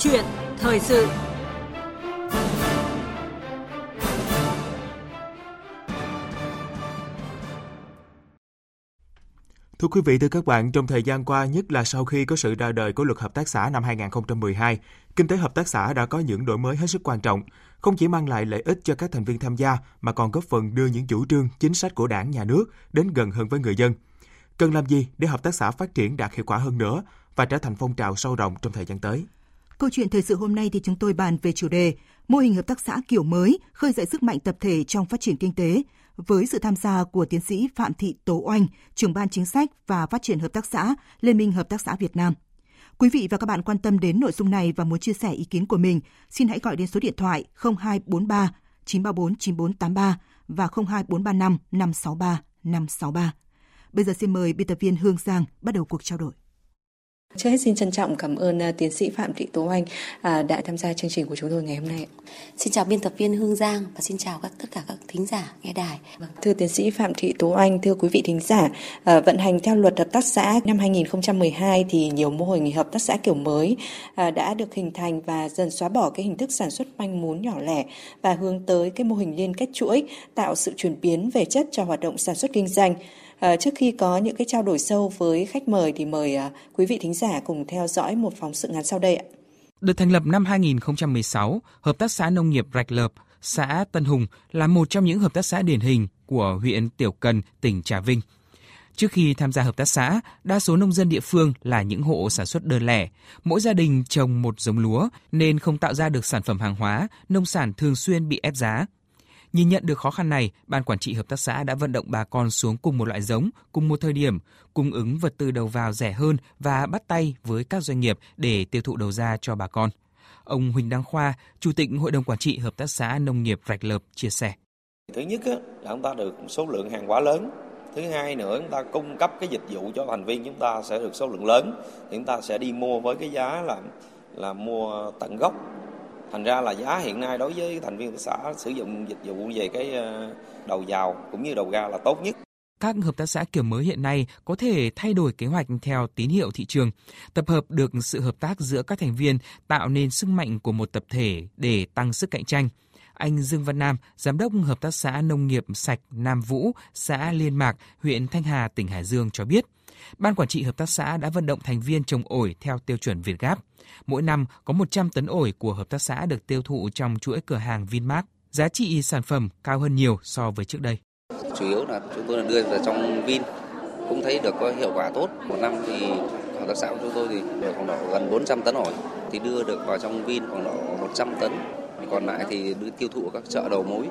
chuyện thời sự Thưa quý vị, thưa các bạn, trong thời gian qua, nhất là sau khi có sự ra đời của luật hợp tác xã năm 2012, kinh tế hợp tác xã đã có những đổi mới hết sức quan trọng, không chỉ mang lại lợi ích cho các thành viên tham gia mà còn góp phần đưa những chủ trương, chính sách của Đảng, nhà nước đến gần hơn với người dân. Cần làm gì để hợp tác xã phát triển đạt hiệu quả hơn nữa và trở thành phong trào sâu rộng trong thời gian tới? Câu chuyện thời sự hôm nay thì chúng tôi bàn về chủ đề mô hình hợp tác xã kiểu mới khơi dậy sức mạnh tập thể trong phát triển kinh tế với sự tham gia của tiến sĩ Phạm Thị Tố Oanh, trưởng ban chính sách và phát triển hợp tác xã, Liên minh Hợp tác xã Việt Nam. Quý vị và các bạn quan tâm đến nội dung này và muốn chia sẻ ý kiến của mình, xin hãy gọi đến số điện thoại 0243 934 9483 và 02435 563 563. Bây giờ xin mời biên tập viên Hương Giang bắt đầu cuộc trao đổi. Trước hết xin trân trọng cảm ơn uh, tiến sĩ Phạm Thị Tố Anh uh, đã tham gia chương trình của chúng tôi ngày hôm nay. Xin chào biên tập viên Hương Giang và xin chào các tất cả các thính giả nghe đài. Vâng. Thưa tiến sĩ Phạm Thị Tố Anh, thưa quý vị thính giả, uh, vận hành theo luật hợp tác xã năm 2012 thì nhiều mô hình hợp tác xã kiểu mới đã được hình thành và dần xóa bỏ cái hình thức sản xuất manh mún nhỏ lẻ và hướng tới cái mô hình liên kết chuỗi, tạo sự chuyển biến về chất cho hoạt động sản xuất kinh doanh. À, trước khi có những cái trao đổi sâu với khách mời thì mời à, quý vị thính giả cùng theo dõi một phóng sự ngắn sau đây ạ. Được thành lập năm 2016, Hợp tác xã Nông nghiệp Rạch Lợp, xã Tân Hùng là một trong những hợp tác xã điển hình của huyện Tiểu Cần, tỉnh Trà Vinh. Trước khi tham gia hợp tác xã, đa số nông dân địa phương là những hộ sản xuất đơn lẻ. Mỗi gia đình trồng một giống lúa nên không tạo ra được sản phẩm hàng hóa, nông sản thường xuyên bị ép giá. Nhìn nhận được khó khăn này, Ban Quản trị Hợp tác xã đã vận động bà con xuống cùng một loại giống, cùng một thời điểm, cung ứng vật tư đầu vào rẻ hơn và bắt tay với các doanh nghiệp để tiêu thụ đầu ra cho bà con. Ông Huỳnh Đăng Khoa, Chủ tịch Hội đồng Quản trị Hợp tác xã Nông nghiệp Rạch Lợp chia sẻ. Thứ nhất là chúng ta được số lượng hàng hóa lớn. Thứ hai nữa chúng ta cung cấp cái dịch vụ cho thành viên chúng ta sẽ được số lượng lớn. Thì chúng ta sẽ đi mua với cái giá là là mua tận gốc thành ra là giá hiện nay đối với thành viên hợp xã sử dụng dịch vụ về cái ờ, đầu vào cũng như đầu ra là tốt nhất các hợp tác xã kiểu mới hiện nay có thể thay đổi kế hoạch theo tín hiệu thị trường, tập hợp được sự hợp tác giữa các thành viên tạo nên sức mạnh của một tập thể để tăng sức cạnh tranh. Anh Dương Văn Nam, giám đốc hợp tác xã nông nghiệp sạch Nam Vũ, xã Liên Mạc, huyện Thanh Hà, tỉnh Hải Dương cho biết – Ban quản trị hợp tác xã đã vận động thành viên trồng ổi theo tiêu chuẩn Việt Gáp. Mỗi năm có 100 tấn ổi của hợp tác xã được tiêu thụ trong chuỗi cửa hàng Vinmart. Giá trị sản phẩm cao hơn nhiều so với trước đây. Chủ yếu là chúng tôi là đưa vào trong Vin cũng thấy được có hiệu quả tốt. Một năm thì hợp tác xã của chúng tôi thì được khoảng độ gần 400 tấn ổi thì đưa được vào trong Vin khoảng độ 100 tấn. Còn lại thì đưa tiêu thụ ở các chợ đầu mối,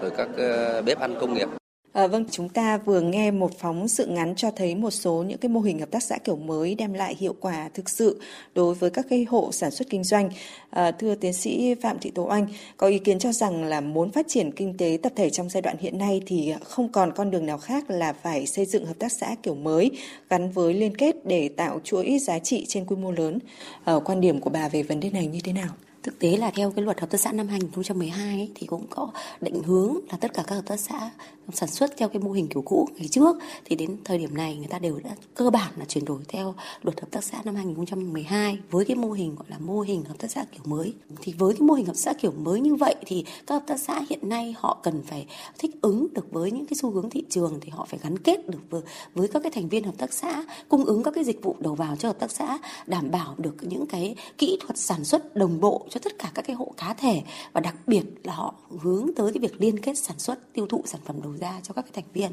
rồi các ờ, bếp ăn công nghiệp. À, vâng, chúng ta vừa nghe một phóng sự ngắn cho thấy một số những cái mô hình hợp tác xã kiểu mới đem lại hiệu quả thực sự đối với các cái hộ sản xuất kinh doanh. À, thưa tiến sĩ Phạm Thị Tố Anh, có ý kiến cho rằng là muốn phát triển kinh tế tập thể trong giai đoạn hiện nay thì không còn con đường nào khác là phải xây dựng hợp tác xã kiểu mới gắn với liên kết để tạo chuỗi giá trị trên quy mô lớn. À, quan điểm của bà về vấn đề này như thế nào? Thực tế là theo cái luật hợp tác xã năm 2012 ấy, thì cũng có định hướng là tất cả các hợp tác xã sản xuất theo cái mô hình kiểu cũ ngày trước thì đến thời điểm này người ta đều đã cơ bản là chuyển đổi theo luật hợp tác xã năm 2012 với cái mô hình gọi là mô hình hợp tác xã kiểu mới. Thì với cái mô hình hợp tác xã kiểu mới như vậy thì các hợp tác xã hiện nay họ cần phải thích ứng được với những cái xu hướng thị trường thì họ phải gắn kết được với, với các cái thành viên hợp tác xã cung ứng các cái dịch vụ đầu vào cho hợp tác xã đảm bảo được những cái kỹ thuật sản xuất đồng bộ cho tất cả các cái hộ cá thể và đặc biệt là họ hướng tới cái việc liên kết sản xuất tiêu thụ sản phẩm đầu ra cho các cái thành viên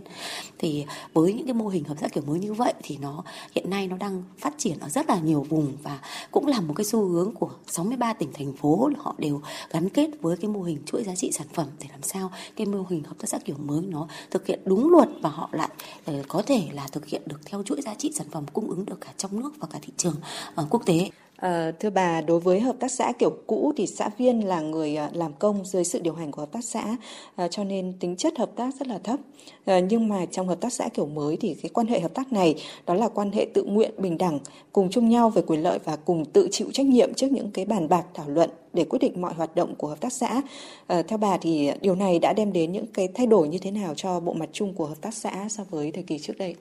thì với những cái mô hình hợp tác kiểu mới như vậy thì nó, hiện nay nó đang phát triển ở rất là nhiều vùng và cũng là một cái xu hướng của 63 tỉnh, thành phố họ đều gắn kết với cái mô hình chuỗi giá trị sản phẩm để làm sao cái mô hình hợp tác xã kiểu mới nó thực hiện đúng luật và họ lại ờ, có thể là thực hiện được theo chuỗi giá trị sản phẩm cung ứng được cả trong nước và cả thị trường ờ, quốc tế. À, thưa bà, đối với hợp tác xã kiểu cũ thì xã viên là người ờ, làm công dưới sự điều hành của hợp tác xã, à, cho nên tính chất hợp tác rất là thấp. À, nhưng mà trong hợp tác xã kiểu mới thì cái quan hệ hợp tác này đó là quan hệ tự nguyện, bình đẳng, cùng chung nhau về quyền lợi và cùng tự chịu trách nhiệm trước những cái bàn bạc thảo luận để quyết định mọi hoạt động của hợp tác xã. À, theo bà thì điều này đã đem đến những cái thay đổi như thế nào cho bộ mặt chung của hợp tác xã so với thời kỳ trước đây?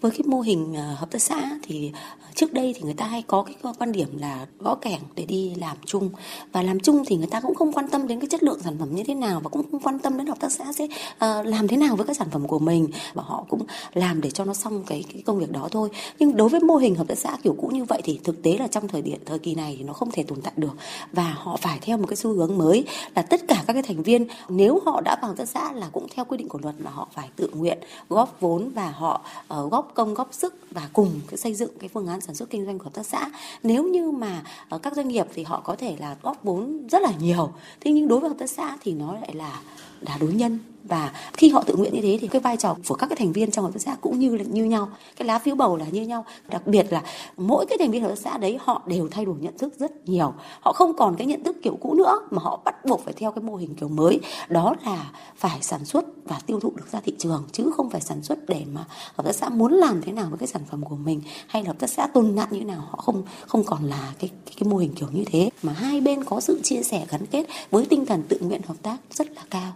Với cái mô hình à, hợp tác xã thì à, trước đây thì người ta hay có cái quan điểm là gõ kẻng để đi làm chung. Và làm chung thì người ta cũng không quan tâm đến cái chất lượng sản phẩm như thế nào và cũng không quan tâm đến hợp tác xã sẽ à, làm thế nào với các sản phẩm của mình. Và họ cũng làm để cho nó xong cái, cái công việc đó thôi. Nhưng đối với mô hình hợp tác xã kiểu cũ như vậy thì thực tế là trong thời điểm thời kỳ này thì nó không thể tồn tại được. Và họ phải theo một cái xu hướng mới là tất cả các cái thành viên nếu họ đã vào hợp tác xã là cũng theo quy định của luật là họ phải tự nguyện góp vốn và họ uh, góp công góp sức và cùng cái xây dựng cái phương án sản xuất kinh doanh của hợp tác xã. Nếu như mà ờ, các doanh nghiệp thì họ có thể là góp vốn rất là nhiều. Thế nhưng đối với hợp tác xã thì nó lại là là đối nhân và khi họ tự nguyện như thế thì cái vai trò của các cái thành viên trong hợp tác xã cũng như là như nhau. Cái lá phiếu bầu là như nhau. Đặc biệt là mỗi cái thành viên hợp tác xã đấy họ đều thay đổi nhận thức rất nhiều. Họ không còn cái nhận thức kiểu cũ nữa mà họ bắt buộc phải theo cái mô hình kiểu mới. Đó là phải sản xuất và tiêu thụ được ra thị trường chứ không phải sản xuất để mà hợp tác xã muốn làm thế nào với cái sản phẩm của mình hay là hợp tác xã tồn nạn như thế nào. Họ không không còn là cái, cái cái mô hình kiểu như thế. Mà hai bên có sự chia sẻ gắn kết với tinh thần tự nguyện hợp tác rất là cao.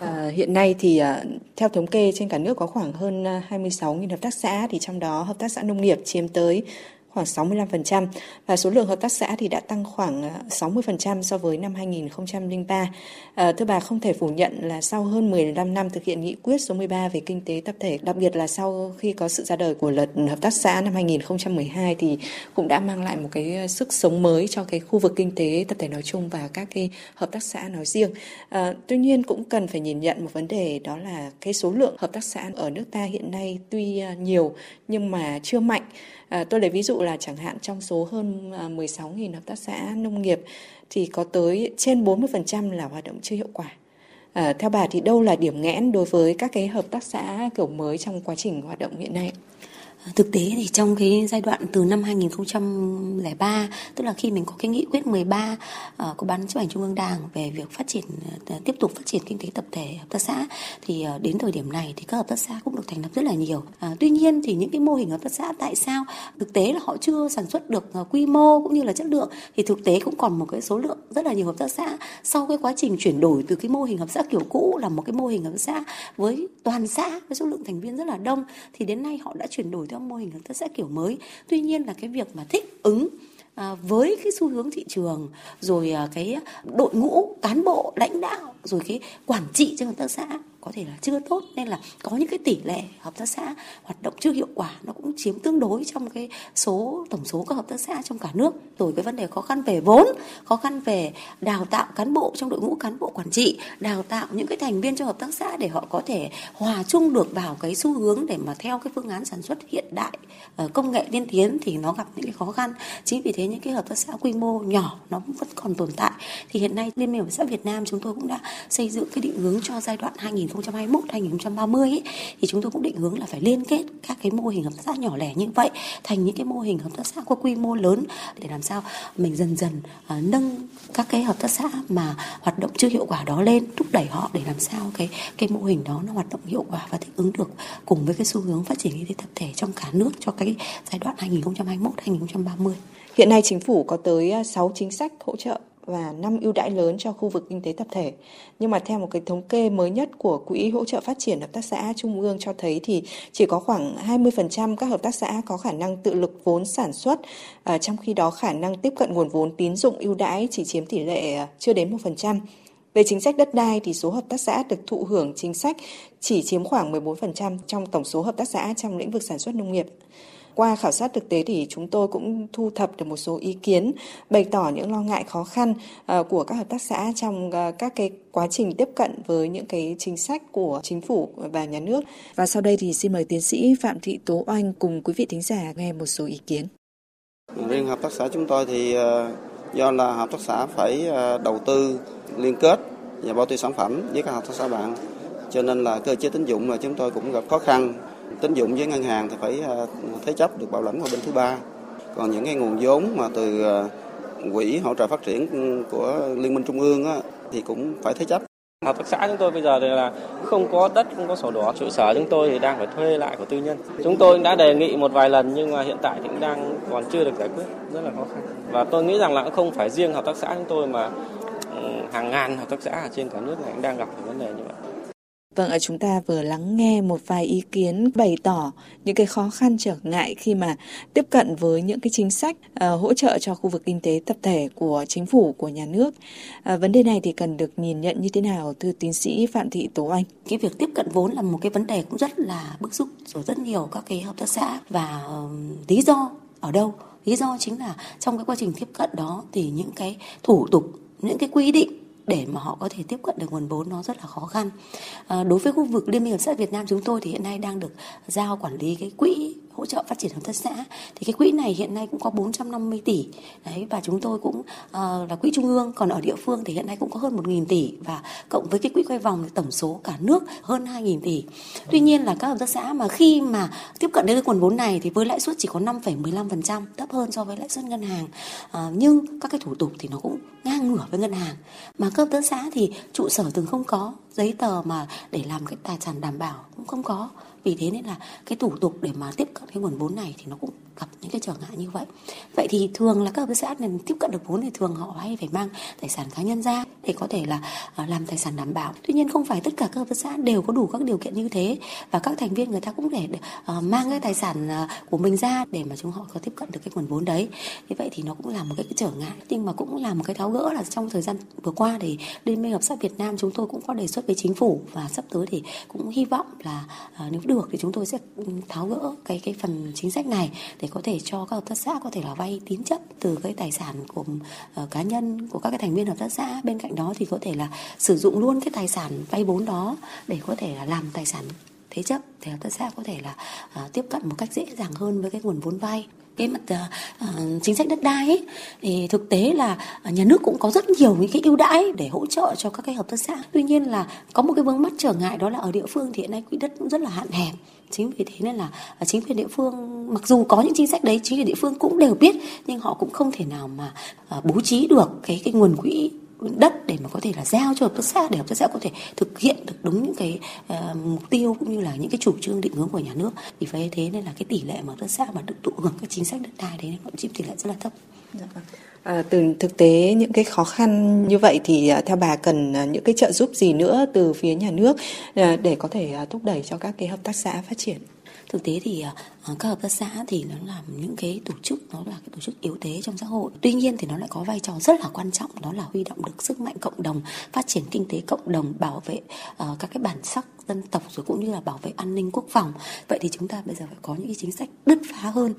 À, hiện nay thì ờ, theo thống kê trên cả nước có khoảng hơn ờ, 26.000 hợp tác xã thì trong đó hợp tác xã nông nghiệp chiếm tới khoảng 65% và số lượng hợp tác xã thì đã tăng khoảng ờ, 60% so với năm 2003. À, ờ, thưa bà không thể phủ nhận là sau hơn 15 năm thực hiện nghị quyết số 13 về kinh tế tập thể, đặc biệt là sau khi có sự ra đời của luật hợp tác xã năm 2012 thì cũng đã mang lại một cái ờ, sức sống mới cho cái khu vực kinh tế tập thể nói chung và các cái hợp tác xã nói riêng. À, tuy nhiên cũng cần phải nhìn nhận một vấn đề đó là cái số lượng hợp tác xã ở nước ta hiện nay tuy nhiều nhưng mà chưa mạnh. À, tôi lấy ví dụ là chẳng hạn trong số hơn à, 16.000 hợp tác xã nông nghiệp thì có tới trên 40% là hoạt động chưa hiệu quả. À, theo bà thì đâu là điểm nghẽn đối với các cái hợp tác xã kiểu mới trong quá trình hoạt động hiện nay? Thực tế thì trong cái giai đoạn từ năm 2003 tức là khi mình có cái nghị quyết 13 uh, ờ, của ban chấp hành trung ương Đảng về việc phát triển uh, tiếp tục phát triển kinh tế tập thể hợp tác xã thì uh, đến thời điểm này thì các hợp tác xã cũng được thành lập rất là nhiều. Uh, tuy nhiên thì những cái mô hình hợp tác xã tại sao thực tế là họ chưa sản xuất được uh, quy mô cũng như là chất lượng thì thực tế cũng còn một cái số lượng rất là nhiều hợp tác xã sau cái quá trình chuyển đổi từ cái mô hình hợp tác xã kiểu cũ là một cái mô hình hợp tác xã với toàn xã với số lượng thành viên rất là đông thì đến nay họ đã chuyển đổi theo mô hình hợp tác xã kiểu mới. Tuy nhiên là cái việc mà thích ứng à, với cái xu hướng thị trường rồi à, cái đội ngũ cán bộ lãnh đạo rồi cái quản trị trong hợp tác xã có thể là chưa tốt, nên là có những cái tỷ lệ hợp tác xã hoạt động chưa hiệu quả nó cũng chiếm tương đối trong cái số, tổng số các hợp tác xã trong cả nước. Rồi cái vấn đề khó khăn về vốn, khó khăn về đào tạo cán bộ trong đội ngũ cán bộ quản trị, đào tạo những cái thành viên trong hợp tác xã để họ có thể hòa chung được vào cái xu hướng để mà theo cái phương án sản xuất hiện đại ờ, công nghệ tiên tiến thì nó gặp những cái khó khăn. Chính vì thế những cái hợp tác xã quy mô nhỏ nó vẫn còn tồn tại. Thì hiện nay liên minh hợp tác xã Việt Nam chúng tôi cũng đã xây dựng cái định hướng cho giai đoạn 2021 2021-2030 ấy, thì chúng tôi cũng định hướng là phải liên kết các cái mô hình hợp tác xã nhỏ lẻ như vậy thành những cái mô hình hợp tác xã có quy mô lớn để làm sao mình dần dần uh, nâng các cái hợp tác xã mà hoạt động chưa hiệu quả đó lên thúc đẩy họ để làm sao cái cái mô hình đó nó hoạt động hiệu quả và thích ứng được cùng với cái xu hướng phát triển kinh tế tập thể trong cả nước cho cái giai đoạn 2021 2030. Hiện nay chính phủ có tới à, 6 chính sách hỗ trợ và 5 ưu đãi lớn cho khu vực kinh tế tập thể. Nhưng mà theo một cái thống kê mới nhất của Quỹ hỗ trợ phát triển hợp tác xã Trung ương cho thấy thì chỉ có khoảng 20% các hợp tác xã có khả năng tự lực vốn sản xuất, à, trong khi đó khả năng tiếp cận nguồn vốn tín dụng ưu đãi chỉ chiếm tỷ lệ à, chưa đến 1%. Về chính sách đất đai thì số hợp tác xã được thụ hưởng chính sách chỉ chiếm khoảng 14% trong tổng số hợp tác xã trong lĩnh vực sản xuất nông nghiệp. Qua khảo sát thực tế thì chúng tôi cũng thu thập được một số ý kiến bày tỏ những lo ngại khó khăn ờ, của các hợp tác xã trong ờ, các cái quá trình tiếp cận với những cái chính sách của chính phủ và nhà nước. Và sau đây thì xin mời tiến sĩ Phạm Thị Tố Oanh cùng quý vị thính giả nghe một số ý kiến. Riêng hợp tác xã chúng tôi thì ờ, do là hợp tác xã phải đầu tư liên kết và bao tiêu sản phẩm với các hợp tác xã bạn cho nên là cơ chế tín dụng là chúng tôi cũng gặp khó khăn tín dụng với ngân hàng thì phải ờ, thế chấp được bảo lãnh qua bên thứ ba còn những cái nguồn vốn mà từ ờ, quỹ hỗ trợ phát triển của liên minh trung ương á, thì cũng phải thế chấp Hợp tác xã chúng tôi bây giờ thì là không có đất, không có sổ đỏ. Trụ sở chúng tôi thì đang phải thuê lại của tư nhân. Chúng tôi đã đề nghị một vài lần nhưng mà hiện tại thì cũng đang còn chưa được giải quyết, rất là khó khăn. Và tôi nghĩ rằng là cũng không phải riêng hợp tác xã chúng tôi mà ừ, hàng ngàn hợp tác xã ở trên cả nước này cũng đang gặp vấn đề như vậy. Vâng, ở chúng ta vừa lắng nghe một vài ý kiến bày tỏ những cái khó khăn trở ngại khi mà tiếp cận với những cái chính sách uh, hỗ trợ cho khu vực kinh tế tập thể của chính phủ của nhà nước. Uh, vấn đề này thì cần được nhìn nhận như thế nào thưa tiến sĩ Phạm Thị Tố Anh? Cái việc tiếp cận vốn là một cái vấn đề cũng rất là bức xúc rồi rất nhiều các cái hợp tác xã và uh, lý do ở đâu? Lý do chính là trong cái quá trình tiếp cận đó thì những cái thủ tục, những cái quy định để mà họ có thể tiếp cận được nguồn vốn nó rất là khó khăn. À, đối với khu vực Liên minh hợp tác Việt Nam chúng tôi thì hiện nay đang được giao quản lý cái quỹ hỗ trợ phát triển hợp tác xã thì cái quỹ này hiện nay cũng có 450 tỷ. Đấy và chúng tôi cũng uh, là quỹ trung ương còn ở địa phương thì hiện nay cũng có hơn 1.000 tỷ và cộng với cái quỹ quay vòng thì tổng số cả nước hơn 2.000 tỷ. Tuy nhiên là các hợp tác xã mà khi mà tiếp cận đến cái nguồn vốn này thì với lãi suất chỉ có 5,15% thấp hơn so với lãi suất ngân hàng. Uh, nhưng các cái thủ tục thì nó cũng ngang ngửa với ngân hàng. Mà các hợp tác xã thì trụ sở từng không có giấy tờ mà để làm cái tài sản đảm bảo cũng không có vì thế nên là cái thủ tục để mà tiếp cận cái nguồn vốn này thì nó cũng gặp những cái trở ngại như vậy. Vậy thì thường là các hợp tác xã này tiếp cận được vốn thì thường họ hay phải mang tài sản cá nhân ra để có thể là à, làm tài sản đảm bảo. Tuy nhiên không phải tất cả các hợp tác xã đều có đủ các điều kiện như thế và các thành viên người ta cũng để ờ, mang cái tài sản à, của mình ra để mà chúng họ có tiếp cận được cái nguồn vốn đấy. Như vậy thì nó cũng là một cái, cái trở ngại nhưng mà cũng là một cái tháo gỡ là trong thời gian vừa qua thì liên minh hợp tác Việt Nam chúng tôi cũng có đề xuất với chính phủ và sắp tới thì cũng hy vọng là à, nếu được thì chúng tôi sẽ ừ, tháo gỡ cái cái phần chính sách này để có thể cho các hợp tác xã có thể là vay tín chấp từ cái tài sản của uh, cá nhân của các cái thành viên hợp tác xã. Bên cạnh đó thì có thể là sử dụng luôn cái tài sản vay vốn đó để có thể là làm tài sản thế chấp thì hợp tác xã có thể là uh, tiếp cận một cách dễ dàng hơn với cái nguồn vốn vay cái mặt uh, chính sách đất đai ấy, thì thực tế là nhà nước cũng có rất nhiều những cái ưu đãi để hỗ trợ cho các cái hợp tác xã. Tuy nhiên là có một cái vướng mắc trở ngại đó là ở địa phương thì hiện nay quỹ đất cũng rất là hạn hẹp. Chính vì thế nên là ờ, chính quyền địa phương mặc dù có những chính sách đấy chính quyền địa phương cũng đều biết nhưng họ cũng không thể nào mà bố trí được cái cái nguồn quỹ đất để mà có thể là giao cho hợp tác xã để hợp tác xã có thể thực hiện được đúng những cái uh, mục tiêu cũng như là những cái chủ trương định hướng của nhà nước vì phải thế nên là cái tỷ lệ mà hợp tác xã mà được thụ hưởng các chính sách đất đai đấy nó chiếm tỷ lệ rất là thấp. Dạ vâng. À, từ thực tế những cái khó khăn như vậy thì à, theo bà cần à, những cái trợ giúp gì nữa từ phía nhà nước à, để có thể thúc đẩy cho các cái hợp tác xã phát triển? Thực tế thì ờ, ờ, các hợp tác xã thì nó là những cái tổ chức nó là cái tổ chức yếu thế trong xã hội. Tuy nhiên thì nó lại có vai trò rất là quan trọng đó là huy động được sức mạnh cộng đồng phát triển kinh tế cộng đồng bảo vệ uh, các cái bản sắc dân tộc rồi cũng như là bảo vệ an ninh quốc phòng. Vậy thì chúng ta bây giờ phải có những cái chính sách đứt phá hơn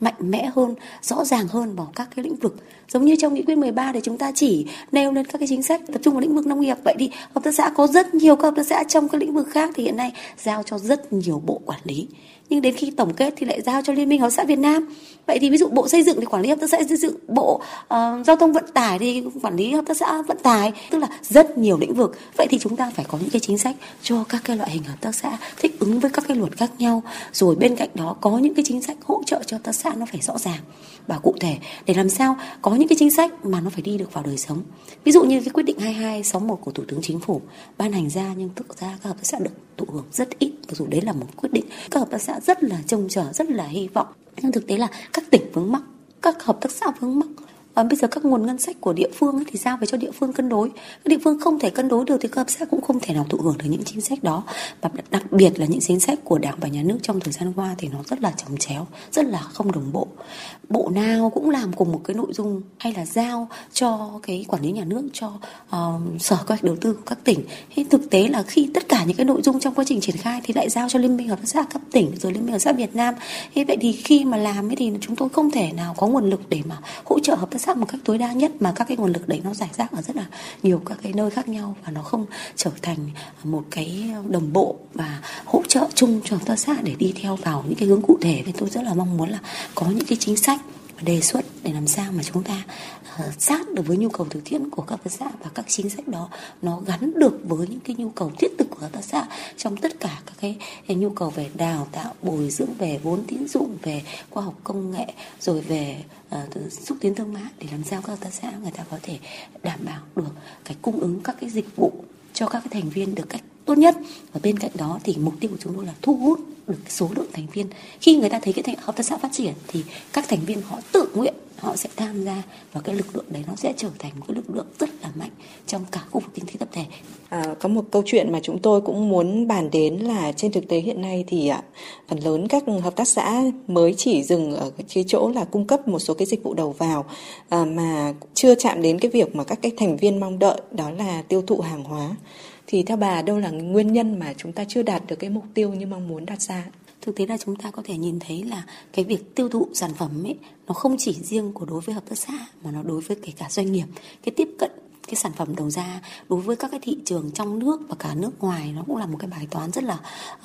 mạnh mẽ hơn, rõ ràng hơn vào các cái lĩnh vực. Giống như trong nghị quyết 13 thì chúng ta chỉ nêu lên các cái chính sách tập trung vào lĩnh vực nông nghiệp. Vậy thì hợp tác xã có rất nhiều các hợp tác xã trong các lĩnh vực khác thì hiện nay giao cho rất nhiều bộ quản lý nhưng đến khi tổng kết thì lại giao cho liên minh hợp tác xã Việt Nam. Vậy thì ví dụ bộ xây dựng thì quản lý hợp tác xã xây dựng bộ uh, giao thông vận tải thì quản lý hợp tác xã vận tải tức là rất nhiều lĩnh vực. Vậy thì chúng ta phải có những cái chính sách cho các cái loại hình hợp tác xã thích ứng với các cái luật khác nhau. Rồi bên cạnh đó có những cái chính sách hỗ trợ cho hợp tác xã nó phải rõ ràng và cụ thể để làm sao có những cái chính sách mà nó phải đi được vào đời sống. Ví dụ như cái quyết định 2261 của thủ tướng chính phủ ban hành ra nhưng thực ra các hợp tác xã được thụ hưởng rất ít. Mặc dù đấy là một quyết định các hợp tác xã rất là trông chờ, rất là hy vọng. Nhưng thực tế là các tỉnh vướng mắc, các hợp tác xã vướng mắc và bây giờ các nguồn ngân sách của địa phương thì giao về cho địa phương cân đối. Các địa phương không thể cân đối được thì các hợp tác cũng không thể nào thụ hưởng được những chính sách đó. Và đặc biệt là những chính sách của đảng và nhà nước trong thời gian qua thì nó rất là chồng chéo rất là không đồng bộ. Bộ nào cũng làm cùng một cái nội dung hay là giao cho cái quản lý nhà nước cho uh, sở kế hoạch đầu tư của các tỉnh. Thế thực tế là khi tất cả những cái nội dung trong quá trình triển khai thì lại giao cho liên minh hợp tác xã cấp tỉnh rồi liên minh hợp tác xã Việt Nam. Thế vậy thì khi mà làm ấy thì chúng tôi không thể nào có nguồn lực để mà hỗ trợ hợp tác xã một cách tối đa nhất mà các cái nguồn lực đấy nó giải rác ở rất là nhiều các cái nơi khác nhau và nó không trở thành một cái đồng bộ và hỗ trợ chung cho hợp tác xã để đi theo vào những cái hướng cụ thể. Thì tôi rất là mong muốn là có những cái chính sách đề xuất để làm sao mà chúng ta uh, sát được với nhu cầu thực tiễn của các hợp tác xã và các chính sách đó nó gắn được với những cái nhu cầu thiết thực của hợp tác xã trong tất cả các cái, cái nhu cầu về đào tạo bồi dưỡng về vốn tín dụng về khoa học công nghệ rồi về uh, xúc tiến thương mại để làm sao các hợp tác xã người ta có thể đảm bảo được cái cung ứng các cái dịch vụ cho các cái thành viên được cách tốt nhất. Và bên cạnh đó thì mục tiêu của chúng tôi là thu hút được số lượng thành viên khi người ta thấy cái hợp tác xã phát triển thì các thành viên họ tự nguyện họ sẽ tham gia và cái lực lượng đấy nó sẽ trở thành một cái lực lượng rất là mạnh trong cả khu vực kinh tế tập thể. À, có một câu chuyện mà chúng tôi cũng muốn bàn đến là trên thực tế hiện nay thì à, phần lớn các hợp tác xã mới chỉ dừng ở cái chỗ là cung cấp một số cái dịch vụ đầu vào à, mà chưa chạm đến cái việc mà các cái thành viên mong đợi đó là tiêu thụ hàng hóa. Thì theo bà, đâu là nguyên nhân mà chúng ta chưa đạt được cái mục tiêu như mong muốn đặt ra? thực tế là chúng ta có thể nhìn thấy là cái việc tiêu thụ sản phẩm ấy, nó không chỉ riêng của đối với hợp tác xã, mà nó đối với kể cả doanh nghiệp cái tiếp cận cái sản phẩm đầu ra đối với các cái thị trường trong nước và cả nước ngoài nó cũng là một cái bài toán rất là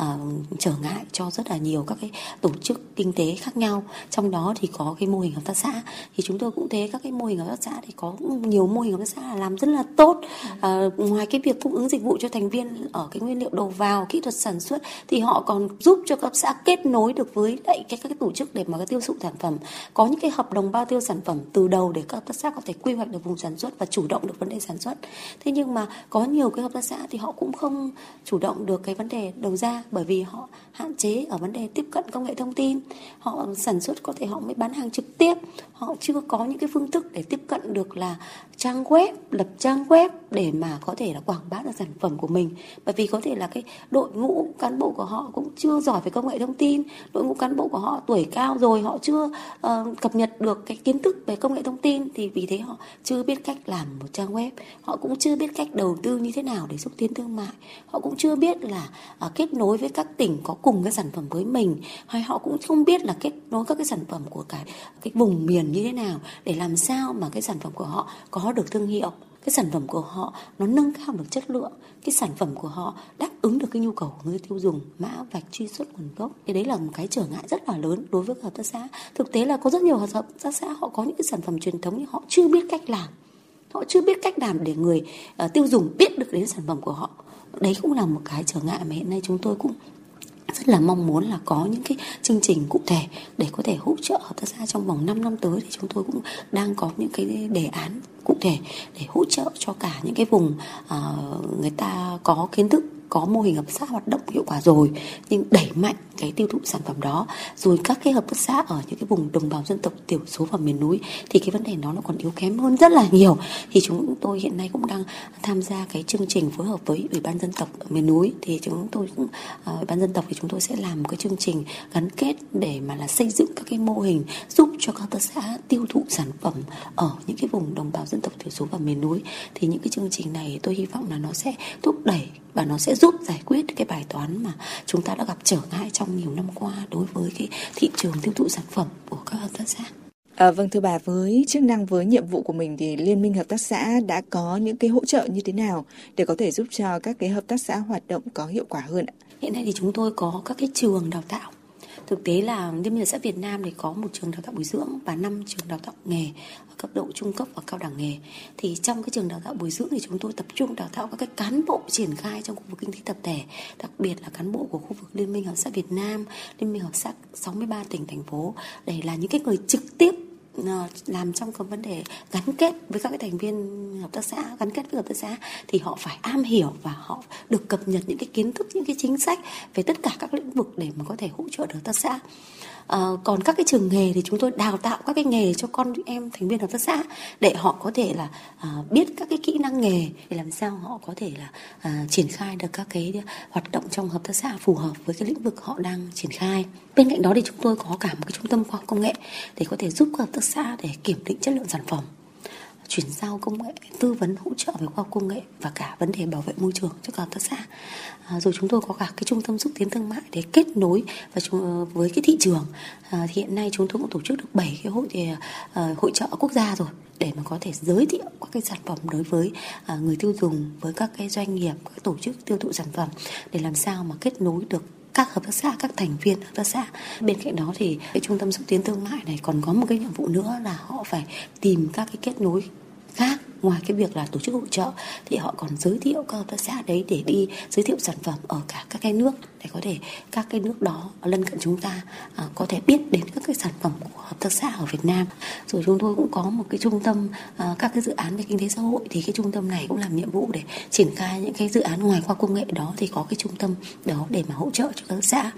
uh, trở ngại cho rất là nhiều các cái tổ chức kinh tế khác nhau. Trong đó thì có cái mô hình hợp tác xã. Thì chúng tôi cũng thế các cái mô hình hợp tác xã thì có nhiều mô hình hợp tác xã làm rất là tốt. Uh, ngoài cái việc cung ứng dịch vụ cho thành viên ở cái nguyên liệu đầu vào kỹ thuật sản xuất thì họ còn giúp cho các xã kết nối được với lại các cái tổ chức để mà cái tiêu thụ sản phẩm. Có những cái hợp đồng bao tiêu sản phẩm từ đầu để các hợp tác xã có thể quy hoạch được vùng sản xuất và chủ động được vấn đề đề sản xuất. Thế nhưng mà có nhiều cái hợp tác xã thì họ cũng không chủ động được cái vấn đề đầu ra bởi vì họ hạn chế ở vấn đề tiếp cận công nghệ thông tin. Họ sản xuất có thể họ mới bán hàng trực tiếp. Họ chưa có những cái phương thức để tiếp cận được là trang web lập trang web để mà có thể là quảng bá được sản phẩm của mình. Bởi vì có thể là cái đội ngũ cán bộ của họ cũng chưa giỏi về công nghệ thông tin. Đội ngũ cán bộ của họ tuổi cao rồi họ chưa uh, cập nhật được cái kiến thức về công nghệ thông tin thì vì thế họ chưa biết cách làm một trang web họ cũng chưa biết cách đầu tư như thế nào để xúc tiến thương mại. Họ cũng chưa biết là à, kết nối với các tỉnh có cùng cái sản phẩm với mình hay họ cũng không biết là kết nối các cái sản phẩm của cả cái vùng miền như thế nào để làm sao mà cái sản phẩm của họ có được thương hiệu. Cái sản phẩm của họ nó nâng cao được chất lượng. Cái sản phẩm của họ đáp ứng được cái nhu cầu của người tiêu dùng mã vạch truy xuất nguồn gốc. Thì đấy là một cái trở ngại rất là lớn đối với hợp tác xã. Thực tế là có rất nhiều hợp tác xã họ có những cái sản phẩm truyền thống nhưng họ chưa biết cách làm họ chưa biết cách làm để người uh, tiêu dùng biết được đến sản phẩm của họ. Đấy cũng là một cái trở ngại mà hiện nay chúng tôi cũng rất là mong muốn là có những cái chương trình cụ thể để có thể hỗ trợ hợp tác xã trong vòng 5 năm tới thì chúng tôi cũng đang có những cái đề án cụ thể để hỗ trợ cho cả những cái vùng uh, người ta có kiến thức có mô hình hợp tác xã hoạt động hiệu quả rồi, nhưng đẩy mạnh cái tiêu thụ sản phẩm đó, rồi các cái hợp tác xã ở những cái vùng đồng bào dân tộc thiểu số và miền núi, thì cái vấn đề đó nó còn yếu kém hơn rất là nhiều. Thì chúng tôi hiện nay cũng đang tham gia cái chương trình phối hợp với ủy ban dân tộc ở miền núi, thì chúng tôi cũng à, ủy ban dân tộc thì chúng tôi sẽ làm một cái chương trình gắn kết để mà là xây dựng các cái mô hình giúp cho các hợp tác xã tiêu thụ sản phẩm ở những cái vùng đồng bào dân tộc thiểu số và miền núi. Thì những cái chương trình này tôi hy vọng là nó sẽ thúc đẩy và nó sẽ giúp giải quyết cái bài toán mà chúng ta đã gặp trở ngại trong nhiều năm qua đối với cái thị trường tiêu thụ sản phẩm của các hợp tác xã. À, vâng thưa bà với chức năng với nhiệm vụ của mình thì liên minh hợp tác xã đã có những cái hỗ trợ như thế nào để có thể giúp cho các cái hợp tác xã hoạt động có hiệu quả hơn ạ? Hiện nay thì chúng tôi có các cái trường đào tạo thực tế là liên minh hợp xã Việt Nam thì có một trường đào tạo bồi dưỡng và năm trường đào tạo nghề ở cấp độ trung cấp và cao đẳng nghề. Thì trong cái trường đào tạo bồi dưỡng thì chúng tôi tập trung đào tạo các cái cán bộ triển khai trong khu vực kinh tế tập thể, đặc biệt là cán bộ của khu vực liên minh hợp xã Việt Nam, liên minh hợp tác 63 tỉnh, thành phố, để là những cái người trực tiếp Ờ, làm trong cái vấn đề gắn kết với các cái thành viên hợp tác xã gắn kết với hợp tác xã thì họ phải am hiểu và họ được cập nhật những cái kiến thức những cái chính sách về tất cả các lĩnh vực để mà có thể hỗ trợ được hợp tác xã. À, còn các cái trường nghề thì chúng tôi đào tạo các cái nghề cho con em thành viên hợp tác xã để họ có thể là à, biết các cái kỹ năng nghề để làm sao họ có thể là à, triển khai được các cái hoạt động trong hợp tác xã phù hợp với cái lĩnh vực họ đang triển khai. Bên cạnh đó thì chúng tôi có cả một cái trung tâm khoa học công nghệ để có thể giúp các hợp tác xã để kiểm định chất lượng sản phẩm chuyển giao công nghệ tư vấn hỗ trợ về khoa học công nghệ và cả vấn đề bảo vệ môi trường cho các hợp tác xã. À, rồi chúng tôi có cả cái trung tâm xúc tiến thương mại để kết nối và chúng, ờ, với cái thị trường. À, thì hiện nay chúng tôi cũng tổ chức được 7 cái hội uh, hội trợ quốc gia rồi để mà có thể giới thiệu các cái sản phẩm đối với à, người tiêu dùng với các cái doanh nghiệp các tổ chức tiêu thụ sản phẩm để làm sao mà kết nối được các hợp tác xã, các thành viên hợp tác xã. Bên cạnh đó thì cái trung tâm xúc tiến thương mại này còn có một cái nhiệm vụ nữa là họ phải tìm các cái kết nối khác ngoài cái việc là tổ chức hỗ trợ thì họ còn giới thiệu các hợp tác xã đấy để đi giới thiệu sản phẩm ở cả các cái nước để có thể các cái nước đó lân cận chúng ta à, có thể biết đến các cái sản phẩm của hợp tác xã ở Việt Nam. Rồi chúng tôi cũng có một cái trung tâm à, các cái dự án về kinh tế xã hội thì cái trung tâm này cũng làm nhiệm vụ để triển khai những cái dự án ngoài khoa công nghệ đó thì có cái trung tâm đó để mà hỗ trợ cho các xã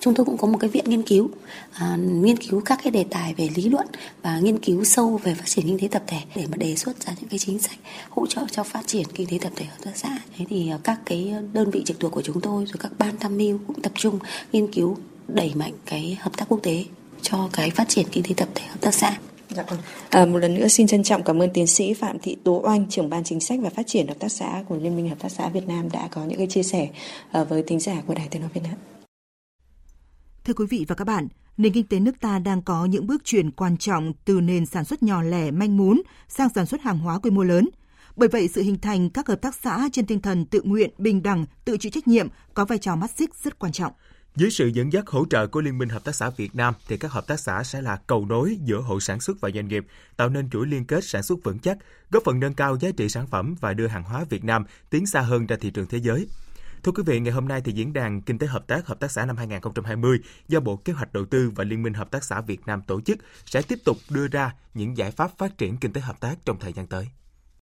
chúng tôi cũng có một cái viện nghiên cứu à, nghiên cứu các cái đề tài về lý luận và nghiên cứu sâu về phát triển kinh tế tập thể để mà đề xuất ra những cái chính sách hỗ trợ cho phát triển kinh tế tập thể hợp tác xã thế thì à, các cái đơn vị trực thuộc của chúng tôi rồi các ban tham mưu cũng tập trung nghiên cứu đẩy mạnh cái hợp tác quốc tế cho cái phát triển kinh tế tập thể hợp tác xã Dạ vâng. À, một lần nữa xin trân trọng cảm ơn tiến sĩ Phạm Thị Tố Oanh, trưởng ban chính sách và phát triển hợp tác xã của Liên minh Hợp tác xã Việt Nam đã có những cái chia sẻ uh, với thính giả của Đài Tiếng nói Việt Nam. Thưa quý vị và các bạn, nền kinh tế nước ta đang có những bước chuyển quan trọng từ nền sản xuất nhỏ lẻ manh mún sang sản xuất hàng hóa quy mô lớn. Bởi vậy, sự hình thành các hợp tác xã trên tinh thần tự nguyện, bình đẳng, tự chịu trách nhiệm có vai trò mắt xích rất quan trọng. Dưới sự dẫn dắt hỗ trợ của Liên minh Hợp tác xã Việt Nam thì các hợp tác xã sẽ là cầu nối giữa hộ sản xuất và doanh nghiệp, tạo nên chuỗi liên kết sản xuất vững chắc, góp phần nâng cao giá trị sản phẩm và đưa hàng hóa Việt Nam tiến xa hơn ra thị trường thế giới. Thưa quý vị, ngày hôm nay thì diễn đàn Kinh tế hợp tác hợp tác xã năm 2020 do Bộ Kế hoạch Đầu tư và Liên minh Hợp tác xã Việt Nam tổ chức sẽ tiếp tục đưa ra những giải pháp phát triển kinh tế hợp tác trong thời gian tới.